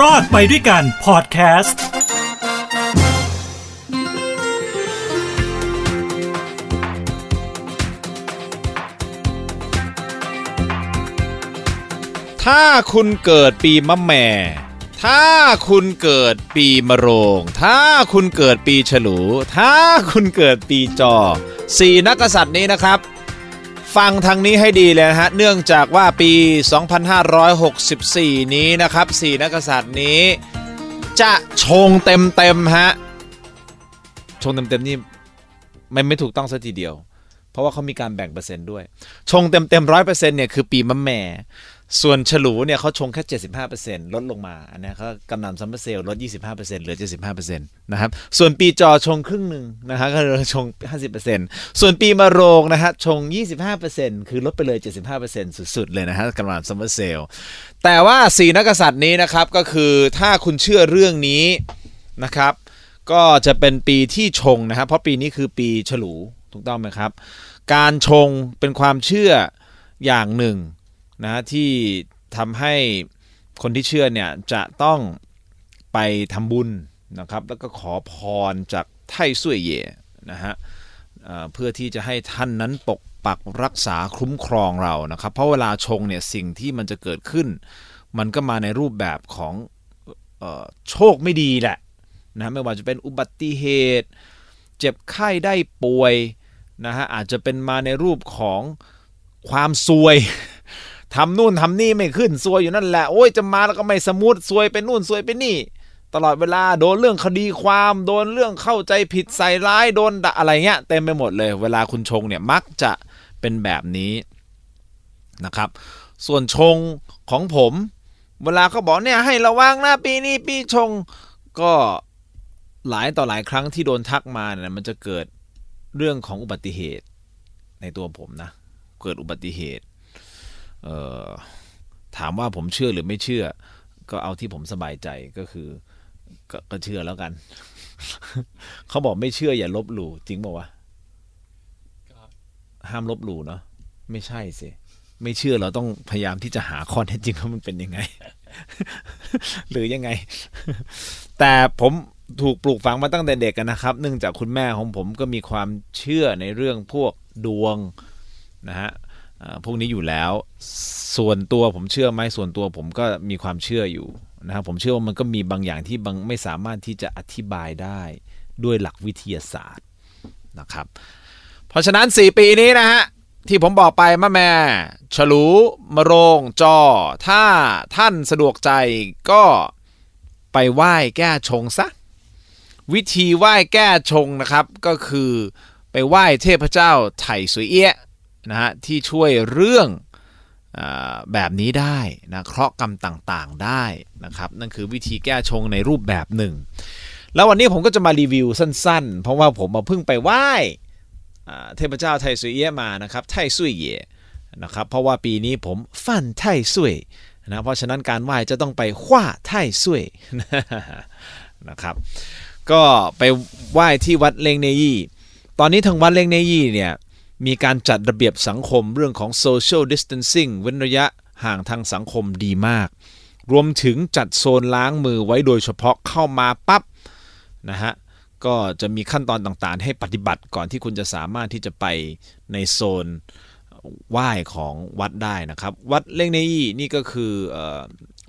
รอดไปด้วยกันพอดแคสต์ถ้าคุณเกิดปีมะแม่ ถ้าคุณเกิดปีมะโรง ถ้าคุณเกิดปีฉลู ถ้าคุณเกิดปีจอสี่นักกษัตริย์นี้นะครับ ฟังทางนี้ให้ดีเลยนะฮะ เนื่องจากว่าปี 2564 นี้นะครับสี่นักษัตริย์นี้ จะชงเต็มเต็มๆฮะ ชงเต็มเต็มๆนี่มันไม่ถูกต้องซะทีเดียว เพราะว่าเขามีการแบ่งเปอร์เซ็นต์ด้วย ชงเต็มเต็มร้อยเปอร์เซ็นต์เนี่ยคือปีมะแม่ ส่วนฉลูเนี่ยเขาชงแค่ 75%ลดลงมา อันนี้เขากำนำซัมเมอร์เซลลด 25%เหลือ 75%นะครับ ส่วนปีจอชงครึ่งหนึ่งนะฮะก็เลยชง 50%ส่วนปีมะโรงนะฮะชง 25%คือลดไปเลย 75%สุดๆเลยนะฮะกำนำซัมเมอร์เซลแต่ว่าสีนักกษัตริย์นี้นะครับ ก็คือถ้าคุณเชื่อเรื่องนี้นะครับ ก็จะเป็นปีที่ชงนะครับ เพราะปีนี้คือปีฉลูถูกต้องไหมครับ การชงเป็นความเชื่ออย่างหนึ่ง นะที่ทำให้คนที่เชื่อเนี่ยจะต้องไปทำบุญนะครับ แล้วก็ขอพรจากไท่สุ่ยเย่นะฮะเพื่อที่จะให้ท่านนั้นปกปักรักษาคุ้มครองเรานะครับ เพราะเวลาชงเนี่ยสิ่งที่มันจะเกิดขึ้น มันก็มาในรูปแบบของออโชคไม่ดีแหละนะไม่ว่าจะเป็นอุบัติเหตุ เจ็บไข้ได้ป่วยนะฮะอาจจะเป็นมาในรูปของความซวย ทำนู่นทำนี่ไม่ขึ้นซวยอยู่นั่นแหละโอ้ยจะมาแล้วก็ไม่สมูทซวยไปนู่นซวยไปนี่ ตลอดเวลาโดนเรื่องคดีความโดนเรื่องเข้าใจผิดใส่ร้ายโดนด่าอะไรเงี้ยเต็มไปหมดเลย เวลาคุณชงเนี่ยมักจะเป็นแบบนี้นะครับ ส่วนชงของผม เวลาเขาบอกเนี่ยให้ระวังนะปีนี้ปีชงก็หลายต่อหลายครั้งที่โดนทักมาเนี่ยมันจะเกิดเรื่องของอุบัติเหตุในตัวผมนะ เกิดอุบัติเหตุ ถามว่าผมเชื่อหรือไม่เชื่อ ก็เอาที่ผมสบายใจก็คือก็ก็เชื่อแล้วกัน เขาบอกไม่เชื่ออย่าลบหลู่จริงเปล่าวะห้ามลบหลู่เนาะไม่ใช่สิไม่เชื่อเราต้องพยายามที่จะหาข้อเท็จจริงว่ามันเป็นยังไง หรือยังไง แต่ผมถูกปลูกฝังมาตั้งแต่เด็กอะนนะครับ เนื่องจากคุณแม่ของผมก็มีความเชื่อในเรื่องพวกดวงนะฮะ พวกนี้อยู่แล้ว ส่วนตัวผมเชื่อไหมส่วนตัวผมก็มีความเชื่ออยู่นะครับผมเชื่อว่ามันก็มีบางอย่างที่บางไม่สามารถที่จะอธิบายได้ด้วยหลักวิทยาศาสตร์นะครับ เพราะฉะนั้น 4 ปีนี้นะฮะที่ผมบอกไปมะแม่ฉลูมะโรงจอ ถ้าท่านสะดวกใจก็ไปไหว้แก้ชงซะวิธีไหว้แก้ชงนะครับ ก็คือไปไหว้เทพเจ้าไถ่สวยเอี้ยะ นะฮะที่ช่วยเรื่องอแบบนี้ได้นะเคราะห์กรรมต่างๆได้นะครับ นั่นคือวิธีแก้ชงในรูปแบบหนึ่ง แล้ววันนี้ผมก็จะมารีวิวสั้นๆ เพราะว่าผมมาเพิ่งไปไหว้เทพเจ้าไทซุยเย่มานะครับไทซุยเย่นะครับเพราะว่าปีนี้ผมฟันไทซุยนะเพราะฉะนั้นการไหว้จะต้องไปขว้าไทซุยนะครับ ก็ไปไหว้ที่วัดเลงเนยี่ ตอนนี้ทางวัดเลงเนยี่เนี่ย มีการจัดระเบียบสังคมเรื่องของ social distancing เว้นระยะห่างทางสังคมดีมาก รวมถึงจัดโซนล้างมือไว้โดยเฉพาะเข้ามาปั๊บนะฮะก็จะมีขั้นตอนต่างๆ ให้ปฏิบัติก่อนที่คุณจะสามารถที่จะไปในโซนไหว้ของวัดได้นะครับ วัดเล่งเนยี่นี่ก็คืออ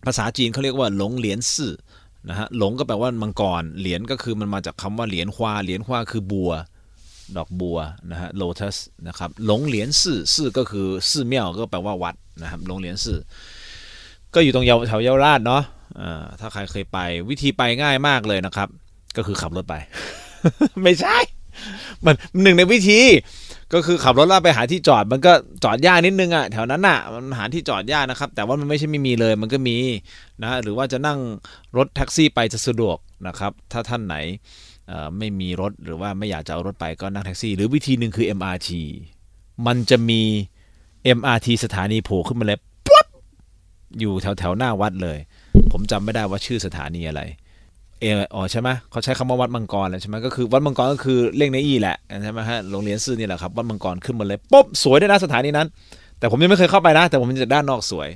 ภาษาจีนเขาเรียกว่าหลงเหรียญสื่อนะฮะหลงก็แปลว่ามังกรเหรียญก็คือมันมาจากคำว่าเหรียญควาเหรียญควาคือบัว ดอกบัวนะฮะ lotus นะครับหลงเหรียญสื่อสื่อก็คือสื่อเมี่ยวก็แปลว่าวัดนะครับหลงเหรียญสื่อก็อยู่ตรงเยาวแถวเยาวราชเนาะอ่าถ้าใครเคยไปวิธีไปง่ายมากเลยนะครับ ก็คือขับรถไป ไม่ใช่ มันหนึ่งในวิธีก็คือขับรถล้วไปหาที่จอดมันก็จอดยากนิดนึงอะแถวนั้นอะมันหาที่จอดยากนะครับ แต่ว่ามันไม่ใช่ไม่มีเลยมันก็มีนะหรือว่าจะนั่งรถแท็กซี่ไปจะสะดวกนะครับ ถ้าท่านไหน ไม่มีรถหรือว่าไม่อยากจะเอารถไปก็นั่งแท็กซี่ หรือวิธีหนึ่งคือ MRT มันจะมี MRT สถานีโผล่ขึ้นมาเลยปุ๊บอยู่แถวแถวๆหน้าวัดเลย ผมจำไม่ได้ว่าชื่อสถานีอะไรเอออ๋อใช่ไหมเขาใช้คำว่าวัดมังกรเลยใช่ไหมก็คือวัดมังกรก็คือเล่งในอีแหละใช่ไหมฮะโรงเรียนซื่อนี่แหละครับวัดมังกรขึ้นมาเลยปุ๊บสวยด้วยนะสถานีนั้น แต่ผมยังไม่เคยเข้าไปนะ แต่ผมเห็นจากด้านนอกสวย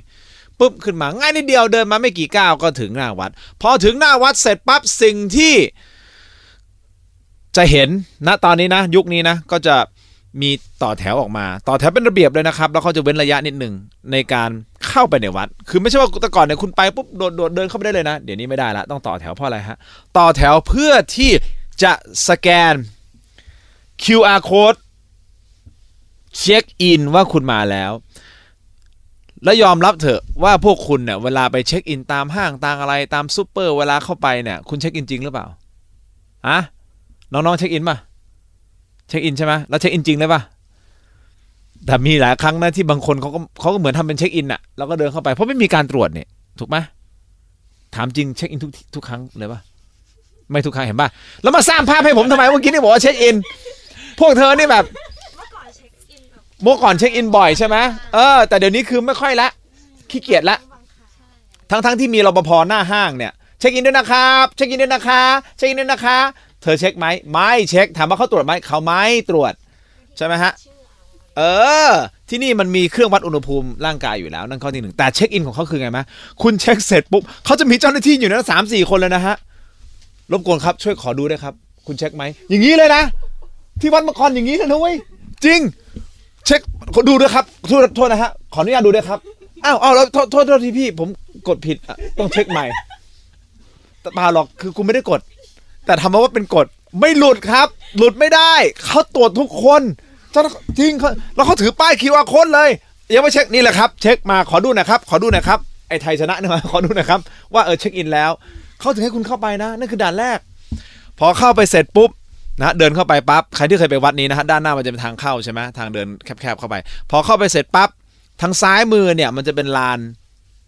ปุ๊บขึ้นมาง่ายนิดเดียวเดินมาไม่กี่ก้าวก็ถึงหน้าวัด พอถึงหน้าวัดเสร็จปั๊บสิ่งที่ จะเห็นณตอนนี้นะยุคนี้นะก็จะมีต่อแถวออกมา ต่อแถวเป็นระเบียบเลยนะครับ แล้วเขาจะเว้นระยะนิดหนึ่งในการเข้าไปในวัด คือไม่ใช่ว่าแต่ก่อนเนี่ยคุณไปปุ๊บโดดโดดเดินเข้าไปได้เลยนะ เดี๋ยวนี้ไม่ได้ละต้องต่อแถวเพราะอะไรฮะ ต่อแถวเพื่อที่จะสแกน QR code เช็คอินว่าคุณมาแล้ว แล้วยอมรับเถอะว่าพวกคุณเนี่ยเวลาไปเช็คอินตามห้างตามอะไรตามซูเปอร์เวลาเข้าไปเนี่ยคุณเช็คอินจริงหรือเปล่าอะ น้องๆเช็คอินป่ะเช็คอินใช่ไหมแล้วเช็คอินจริงเลยป่ะแต่มีหลายครั้งนะที่บางคนเขาก็เขาก็เหมือนทำเป็นเช็คอินอะแล้วก็เดินเข้าไปเพราะไม่มีการตรวจเนี่ยถูกไหมถามจริงเช็คอินทุกทุกครั้งเลยป่ะไม่ทุกครั้งเห็นป่ะแล้วมาสร้างภาพให้ผมทำไมเมื่อกี้นี่บอกว่าเช็คอินพวกเธอนี่แบบเมื่อก่อนเช็คอินบ่อยใช่ไหมเออแต่เดี๋ยวนี้คือไม่ค่อยละขี้เกียจละทั้งทั้งที่มีรปภหน้าห้างเนี่ยเช็คอินด้วยนะครับเช็คอินด้วยนะคะเช็คอินด้วยนะคะ เธอเช็คไหมไม่เช็คถามว่าเขาตรวจไหมเขาไม่ตรวจใช่ไหมฮะเออ ที่นี่มันมีเครื่องวัดอุณหภูมิร่างกายอยู่แล้ว นั่นข้อที่หนึ่งแต่เช็คอินของเขาคือไงไหมคุณเช็คเสร็จปุ๊บเขาจะมีเจ้าหน้าที่อยู่นั้นสามสี่คนเลยนะฮะรบกวนครับช่วยขอดูด้วยครับ คุณเช็คไหมอย่างนี้เลยนะ ที่วัดมังกรอย่างนี้นะนุ้ยจริง เช็คดูด้วยครับโทษโทษนะฮะขออนุญาตดูด้วยครับอ้าวอ้าวแล้วโทษโทษโทษทีพี่ ผมกดผิดอะต้องเช็คใหม่ตาหรอกคือกูไม่ได้กด แต่ทำมาว่าเป็นกฎไม่หลุดครับ หลุดไม่ได้เขาตรวจทุกคนเจ้าจริงเขาแล้วเขาถือป้าย QR code เลยยังไม่เช็คนี่แหละครับ เช็คมาขอดูนะครับ ขอดูนะครับไอ้ไทยชนะเนี่ยมาขอดูนะครับ ว่าเออเช็คอินแล้วเขาถึงให้คุณเข้าไปนะนั่นคือด่านแรก พอเข้าไปเสร็จปุ๊บนะเดินเข้าไปปั๊บใครที่เคยไปวัดนี้นะฮะด้านหน้ามันจะเป็นทางเข้าใช่ไหมทางเดินแคบๆเข้าไป พอเข้าไปเสร็จปั๊บทางซ้ายมือเนี่ยมันจะเป็นลาน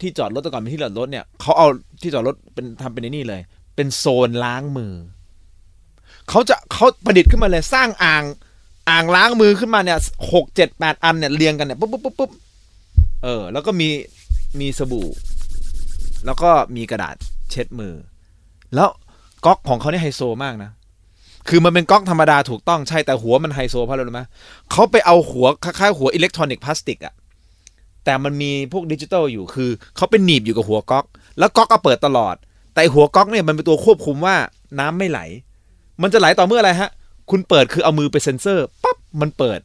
ที่จอดรถแต่ก่อนเป็นที่จอดรถเนี่ยเขาเอาที่จอดรถเป็นทำเป็นไอ้นี่เลย เป็นโซนล้างมือ เขาจะเขาประดิษฐ์ขึ้นมาเลยสร้างอ่างอ่างล้างมือขึ้นมาเนี่ยหกเจ็ดแปดอันเนี่ยเรียงกันเนี่ยปุ๊บปุ๊บปุ๊บปุ๊บเออ แล้วก็มีมีสบู่ แล้วก็มีกระดาษเช็ดมือ แล้วก๊อกของเขาเนี่ยไฮโซมากนะคือมันเป็นก๊อกธรรมดาถูกต้องใช่แต่หัวมันไฮโซเพราะอะไรรู้ไหมเขาไปเอาหัวคล้ายๆหัวอิเล็กทรอนิกส์พลาสติกอะแต่มันมีพวกดิจิตอลอยู่คือเขาเป็นหนีบอยู่กับหัวก๊อก แล้วก๊อกก็เปิดตลอด แต่หัวก๊อกเนี่ยมันเป็นตัวควบคุมว่าน้ำไม่ไหล มันจะไหลต่อเมื่ออะไรฮะ คุณเปิดคือเอามือไปเซ็นเซอร์ปั๊บมันเปิด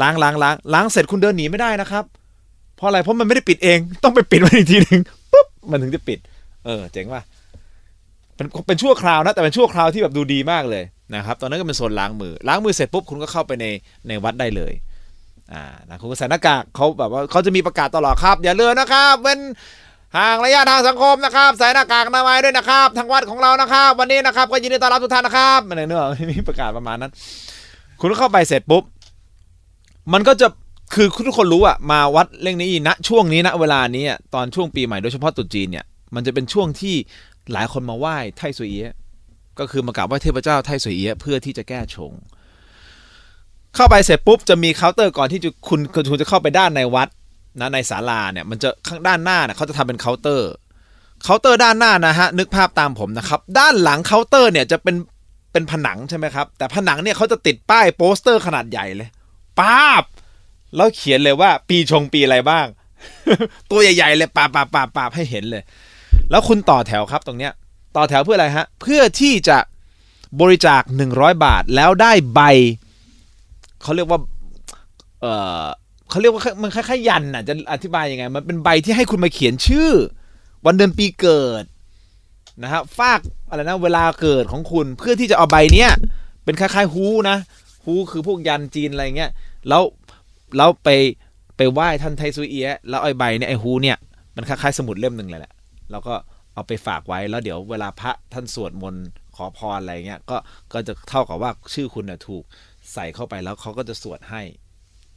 ล้างล้างล้างล้างเสร็จคุณเดินหนีไม่ได้นะครับ เพราะอะไรเพราะมันไม่ได้ปิดเอง ต้องไปปิดมันอีกทีหนึ่งปุ๊บมันถึงจะปิด เออ เจ๋งว่ะเป็นเป็นชั่วคราวนะ แต่เป็นชั่วคราวที่แบบดูดีมากเลยนะครับ ตอนนั้นก็เป็นโซนล้างมือ ล้างมือเสร็จปุ๊บคุณก็เข้าไปในในวัดได้เลย อ่านะคุณก็ใส่หน้ากากเขาแบบว่าเขาจะมีประกาศตลอดครับ อย่าเลืมนะครับเว้น ห่างระยะทางสังคมนะครับใส่หน้ากากอนามัยด้วยนะครับ ทางวัดของเรานะครับ วันนี้นะครับก็ยินดีต้อนรับทุกท่านนะครับอะไรเนื้อมีประกาศประมาณนั้น คุณเข้าไปเสร็จปุ๊บ มันก็จะคือทุกคนรู้อะมาวัดเล่องนี้ณช่วงนี้ณเวลานี้ตอนช่วงปีใหม่โดยเฉพาะตุจีนเนี่ยมันจะเป็นช่วงที่หลายคนมาไหว้ไทสุเอียก็คือมากราบไหว้เทพเจ้าไท้ส่วยเอี๊ยเพื่อที่จะแก้ชง เข้าไปเสร็จปุ๊บจะมีเคาน์เตอร์ก่อนที่จะคุณคุณจะเข้าไปด้านในวัด นะในศาลาเนี่ยมันจะข้างด้านหน้าเนี่ยเขาจะทำเป็นเคาน์เตอร์เคาน์เตอร์ด้านหน้านะฮะนึกภาพตามผมนะครับ ด้านหลังเคาน์เตอร์เนี่ยจะเป็นเป็นผนังใช่ไหมครับ แต่ผนังเนี่ยเขาจะติดป้ายโปสเตอร์ขนาดใหญ่เลยป้าบแล้วเขียนเลยว่าปีชงปีอะไรบ้าง ตัวใหญ่ๆเลยปาบปาบปาบปาบให้เห็นเลย แล้วคุณต่อแถวครับตรงเนี้ย ต่อแถวเพื่ออะไรฮะ เพื่อที่จะบริจาค 100 บาทแล้วได้ใบเขาเรียกว่าเออ เขาเรียกว่ามันคล้ายๆยันน่ะจะอธิบายยังไง มันเป็นใบที่ให้คุณมาเขียนชื่อ วันเดือนปีเกิดนะฮะฝากอะไรนะเวลาเกิดของคุณเพื่อที่จะเอาใบเนี้ยเป็นคล้ายๆฮูนะฮูคือพวกยันจีนอะไรเงี้ยแล้วแล้วไปไปไหว้ท่านไทซุเอียะแล้วไอ้ใบเนี่ยไอ้ฮูเนี่ยมันคล้ายๆสมุดเล่มหนึ่งเลยแหละแล้วก็เอาไปฝากไว้แล้วเดี๋ยวเวลาพระท่านสวดมนต์ขอพรอะไรเงี้ยก็ก็จะเท่ากับว่าชื่อคุณน่ะถูกใส่เข้าไปแล้วเขาก็จะสวดให้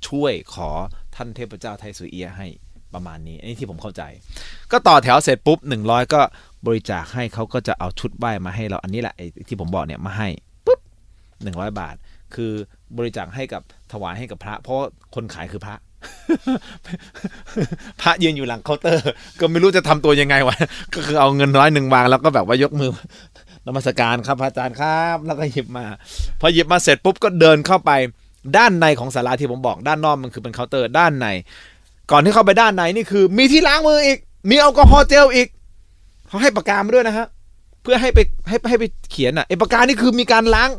ช่วยขอท่านเทพเจ้าไทสุเอียให้ประมาณนี้อันนี้ที่ผมเข้าใจ ก็ต่อแถวเสร็จปุ๊บหนึ่งร้อยก็บริจาคให้เขาก็จะเอาชุดไหว้มาให้เราอันนี้แหละที่ผมบอกเนี่ยมาให้ปุ๊บหนึ่งร้อยบาท คือบริจาคให้กับถวายให้กับพระ เพราะคนขายคือพระพระยืนอยู่หลังเคาน์เตอร์ ก็ไม่รู้จะทำตัวยังไงวะก็คือเอาเงินร้อยหนึ่งวางแล้วก็แบบว่ายกมือนมัสการครับพระอาจารย์ครับ แล้วก็หยิบมา พอหยิบมาเสร็จปุ๊บก็เดินเข้าไป ด้านในของศาลาที่ผมบอกด้านนอกมันคือเป็นเคาน์เตอร์ด้านใน ก่อนที่เข้าไปด้านในนี่คือ มีที่ล้างมืออีก มีแอลกอฮอล์เจลอีกเขาให้ปากกามาด้วยนะฮะเพื่อให้ไปให้ให้ไปเขียนอะไอ้ปากกานี่คือมีการล้าง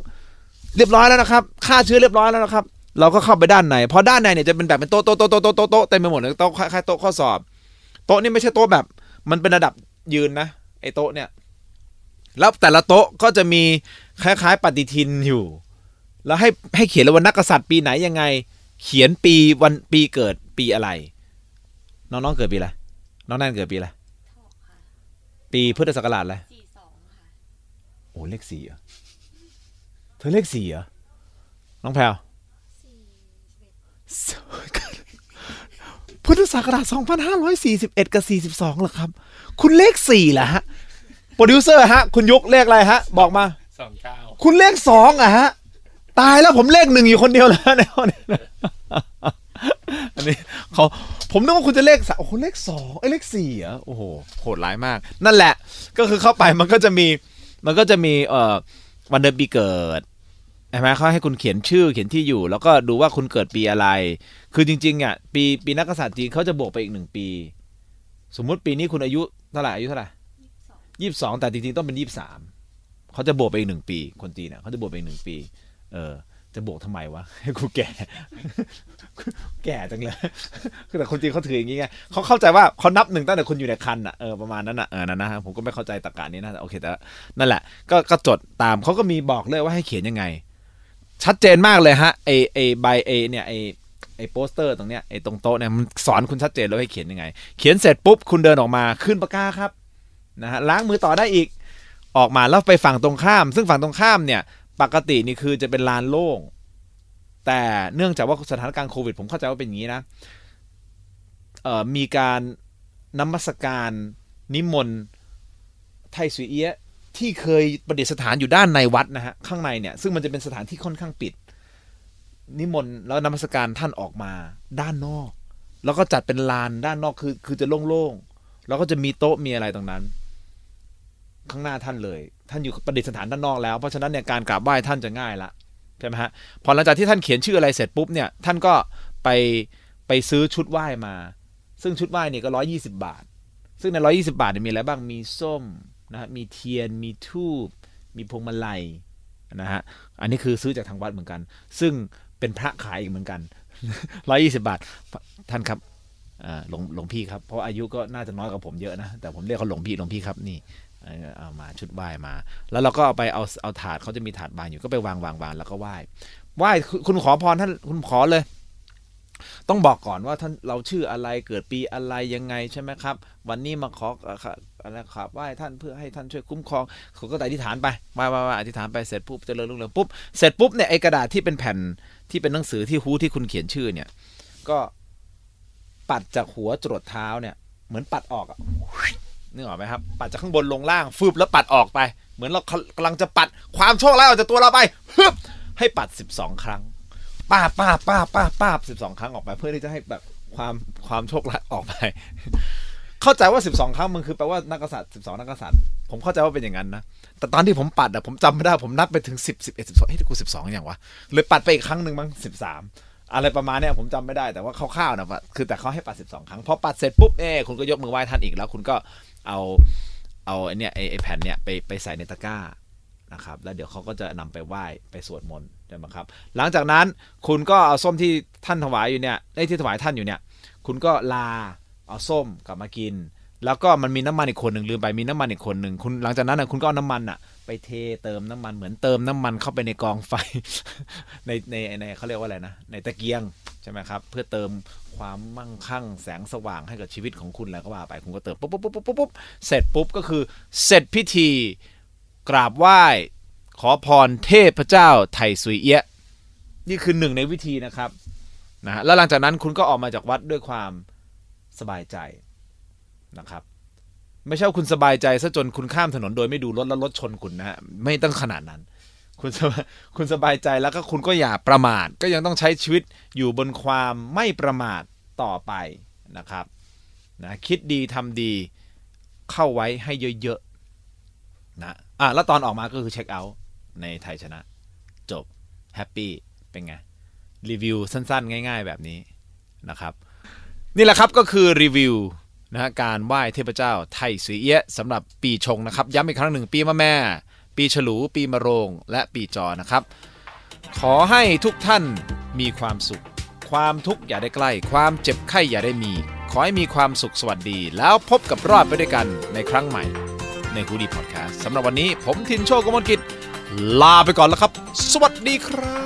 เรียบร้อยแล้วนะครับฆ่าเชื้อเรียบร้อยแล้วนะครับ เราก็เข้าไปด้านในพอด้านในเนี่ยจะเป็นแบบเป็นโต๊ะโต๊ะโต๊ะโต๊ะโต๊ะโต๊ะเต็มไปหมดเลยโต๊ะคล้ายๆโต๊ะข้อสอบ โต๊ะนี่ไม่ใช่โต๊ะแบบ มันเป็นระดับยืนนะไอ้โต๊ะเนี่ยแล้วแต่ละโต๊ะก็จะมีคล้ายๆ ปฏิทินอยู่ แล้วให้ให้เขียนเลยว่านักกษัตริย์ปีไหนยังไง เขียนปีวันปีเกิดปีอะไร น้องๆเกิดปีอะไรน้องแนนเกิดปีอะไรหกค่ะปีพุทธศักราชอะไรสี่สองค่ะโอ้เลขสี่เหรอเธอเลขสี่เหรอน้องแพลวสี่สิบเอ็ดพุทธศักราช2541 กับ 42เหรอครับ คุณเลขสี่เหรอฮะ โปรดิวเซอร์ฮะ คุณยุกเลขอะไรฮะ บอกมาสองเก้าคุณเลขสองอะฮะ ตายแล้วผมเลขหนึ่งอยู่คนเดียวแล้วในห้องนี้อันนี้เขาผมนึกว่าคุณจะเลขสามโอ้โหเลขสองไอ้เลขสี่เหรอโอ้โหโหดร้ายมาก นั่นแหละ ก็คือเข้าไปมันก็จะมีมันก็จะมีเอ่อวันเดือนปีเกิดใช่ไหมเขาให้คุณเขียนชื่อเขียนที่อยู่ แล้วก็ดูว่าคุณเกิดปีอะไร คือจริงๆอะปีปีนักกษัตริย์จีนเขาจะบวกไปอีกหนึ่งปี สมมุติปีนี้คุณอายุเท่าไหร่อายุเท่าไหร่ยี่สิบสองยี่สิบสองแต่จริงๆต้องเป็นยี่สิบสามเขาจะบวกไปอีกหนึ่งปี คนจีนเนี่ยเขาจะบวกไปอีกหนึ่งปี เออจะบวกทำไมวะให้กูแก่ แก่จังเลยคือแต่คนจีนเขาถืออย่างงี้ไงเขาเข้าใจว่าเขานับหนึ่งตั้งแต่คุณอยู่ในครรภ์อะเออประมาณนั้นอะเออนั่นนะผมก็ไม่เข้าใจตรรกะนี้นะแต่โอเคแต่นั่นแหละ ก็ก็จดตามเขาก็มีบอกเลยว่าให้เขียนยังไง ชัดเจนมากเลยฮะไอไอใบไอเนี่ยไอไอโปสเตอร์ตรงเนี้ยไอตรงโต๊ะเนี่ยมันสอนคุณชัดเจนแล้วให้เขียนยังไง เขียนเสร็จปุ๊บคุณเดินออกมาคืนปากกาครับนะฮะล้างมือต่อได้อีก ออกมาแล้วไปฝั่งตรงข้าม ซึ่งฝั่งตรงข้ามเนี่ย ปกตินี่คือจะเป็นลานโล่ง แต่เนื่องจากว่าสถานการณ์โควิด ผมเข้าใจว่าเป็นอย่างนี้นะมีการนมัสการนิมนต์ไทสุเอียะที่เคยประดิษฐานอยู่ด้านในวัดนะฮะข้างในเนี่ยซึ่งมันจะเป็นสถานที่ค่อนข้างปิด นิมนต์แล้วนมัสการท่านออกมาด้านนอก แล้วก็จัดเป็นลานด้านนอกคือคือจะโล่งๆแล้วก็จะมีโต๊ะมีอะไรตรงนั้น ข้างหน้าท่านเลย ท่านอยู่ประดิษฐานด้านนอกแล้วเพราะฉะนั้นเนี่ยการกราบไหว้ท่านจะง่ายละใช่ไหมฮะพอหลังจากที่ท่านเขียนชื่ออะไรเสร็จปุ๊บเนี่ยท่านก็ไปไปซื้อชุดไหว้มา ซึ่งชุดไหว้เนี่ยก็ร้อยี่สิบาท ซึ่งในร้อยี่สิบาทเนี่ยมีอะไรบ้างมีส้มนะฮะมีเทียนมีทูบมีพวงมาลัยนะฮะอันนี้คือซื้อจากทางวัดเหมือนกัน ซึ่งเป็นพระขายอีกเหมือนกันร้อยี่สิบาทท่านครับอ่าหลวงหลวงพี่ครับเพราะอายุก็น่าจะน้อยกว่าผมเยอะนะแต่ผมเรียกเขาหลวงพี่หลวงพี่ครับนี่ เอามาชุดไหว้มา แล้วเราก็เอาไปเอาเอาถาดเขาจะมีถาดบานอยู่ก็ไปวางวางวางแล้วก็ไหว้ไหว้คุณขอพรท่านคุณขอเลย ต้องบอกก่อนว่าท่านเราชื่ออะไรเกิดปีอะไรยังไงใช่ไหมครับ วันนี้มาขออะไรครับไหว้ท่านเพื่อให้ท่านช่วยคุ้มครองเขาก็อธิษฐานไปไหว้ไหว้อธิษฐานไปเสร็จปุ๊บเจริญรุ่งเรืองปุ๊บเสร็จปุ๊บเนี่ยไอ้กระดาษที่เป็นแผ่นที่เป็นหนังสือที่ฮู้ที่คุณเขียนชื่อเนี่ย ก็ปัดจากหัวจรดเท้าเนี่ย เหมือนปัดออกอะ นึกออกไหมครับ ปัดจากข้างบนลงล่างฟืบแล้วปัดออกไป เหมือนเรากำลังจะปัดความโชคร้ายออกจากตัวเราไปฮึบให้ปัด 12 ครั้งป้าป้าป้าป้าป้าสิบสองครั้งออกไป เพื่อที่จะให้แบบความความโชคร้ายออกไป เข้าใจว่า12ครั้งมันคือแปลว่านักกษัตริย์12นักกษัตริย์ ผมเข้าใจว่าเป็นอย่างนั้นนะ แต่ตอนที่ผมปัดอะผมจำไม่ได้ผมนับไปถึง10 11 12เฮ้ยกู12อย่างวะเลยปัดไปอีกครั้งหนึ่งมั้ง13 อะไรประมาณเนี้ยผมจำไม่ได้แต่ว่าคร่าวๆนะคือแต่เขาให้ปัด12ครั้งพอปัดเสร็จปุ๊บเอ้คุณก็ยกมือไหว้ท่านอีกแล้วคุณก็เอาเอาไอ้เนี่ยไอ้แผ่นเนี่ยไปไปใส่ในตะกร้านะครับแล้วเดี๋ยวเขาก็จะนำไปไหว้ไปสวดมนต์ใช่ไหมครับ หลังจากนั้นคุณก็เอาส้มที่ท่านถวายอยู่เนี่ยไอ้ที่ถวายท่านอยู่เนี่ย คุณก็ลาเอาส้มกลับมากิน แล้วก็มันมีน้ำมันอีกคนหนึ่งลืมไปมีน้ำมันอีกคนหนึ่งคุณหลังจากนั้นนะคุณก็เอาน้ำมันอะ ไปเทเติมน้ำมันเหมือนเติมน้ำมันเข้าไปในกองไฟ ในในในเขาเรียกว่าอะไรนะ ในตะเกียงใช่ไหมครับ เพื่อเติมความมั่งคั่งแสงสว่างให้กับชีวิตของคุณแล้วก็ว่าไปคุณก็เติมปุ๊บปุ๊บปุ๊บปุ๊บปุ๊บเสร็จปุ๊บก็คือเสร็จพิธีกราบไหว้ ขอพรเทพเจ้าไทสุยเอียะนี่คือหนึ่งในวิธีนะครับนะฮะแล้วหลังจากนั้นคุณก็ออกมาจากวัดด้วยความสบายใจนะครับ ไม่ใช่ว่าคุณสบายใจซะจนคุณข้ามถนนโดยไม่ดูรถแล้วรถชนคุณนะฮะไม่ต้องขนาดนั้น คุณสบายคุณสบายใจแล้วก็คุณก็อย่าประมาท ก็ยังต้องใช้ชีวิตอยู่บนความไม่ประมาทต่อไปนะครับนะคิดดีทำดีเข้าไว้ให้เยอะๆนะอะแล้วตอนออกมาก็คือเช็คเอาท์ในไทยชนะ จบแฮปปี้เป็นไง รีวิวสั้นๆ ง่าย ๆ แบบนี้นะครับ นี่แหละครับก็คือรีวิว นะฮะการไหว้เทพเจ้าไทยสีเอี้ยสำหรับปีชงนะครับ ย้ำอีกครั้งหนึ่งปีมะแม่ ปีฉลู ปีมะโรง และปีจอนะครับ ขอให้ทุกท่านมีความสุข ความทุกข์อย่าได้ใกล้ ความเจ็บไข้อย่าได้มี ขอให้มีความสุขสวัสดี แล้วพบกับรอดไปด้วยกันในครั้งใหม่ ในฮูดีพอดแคสต์สำหรับวันนี้ผมทินโชคกมลกิจ ลาไปก่อนแล้วครับ สวัสดีครับ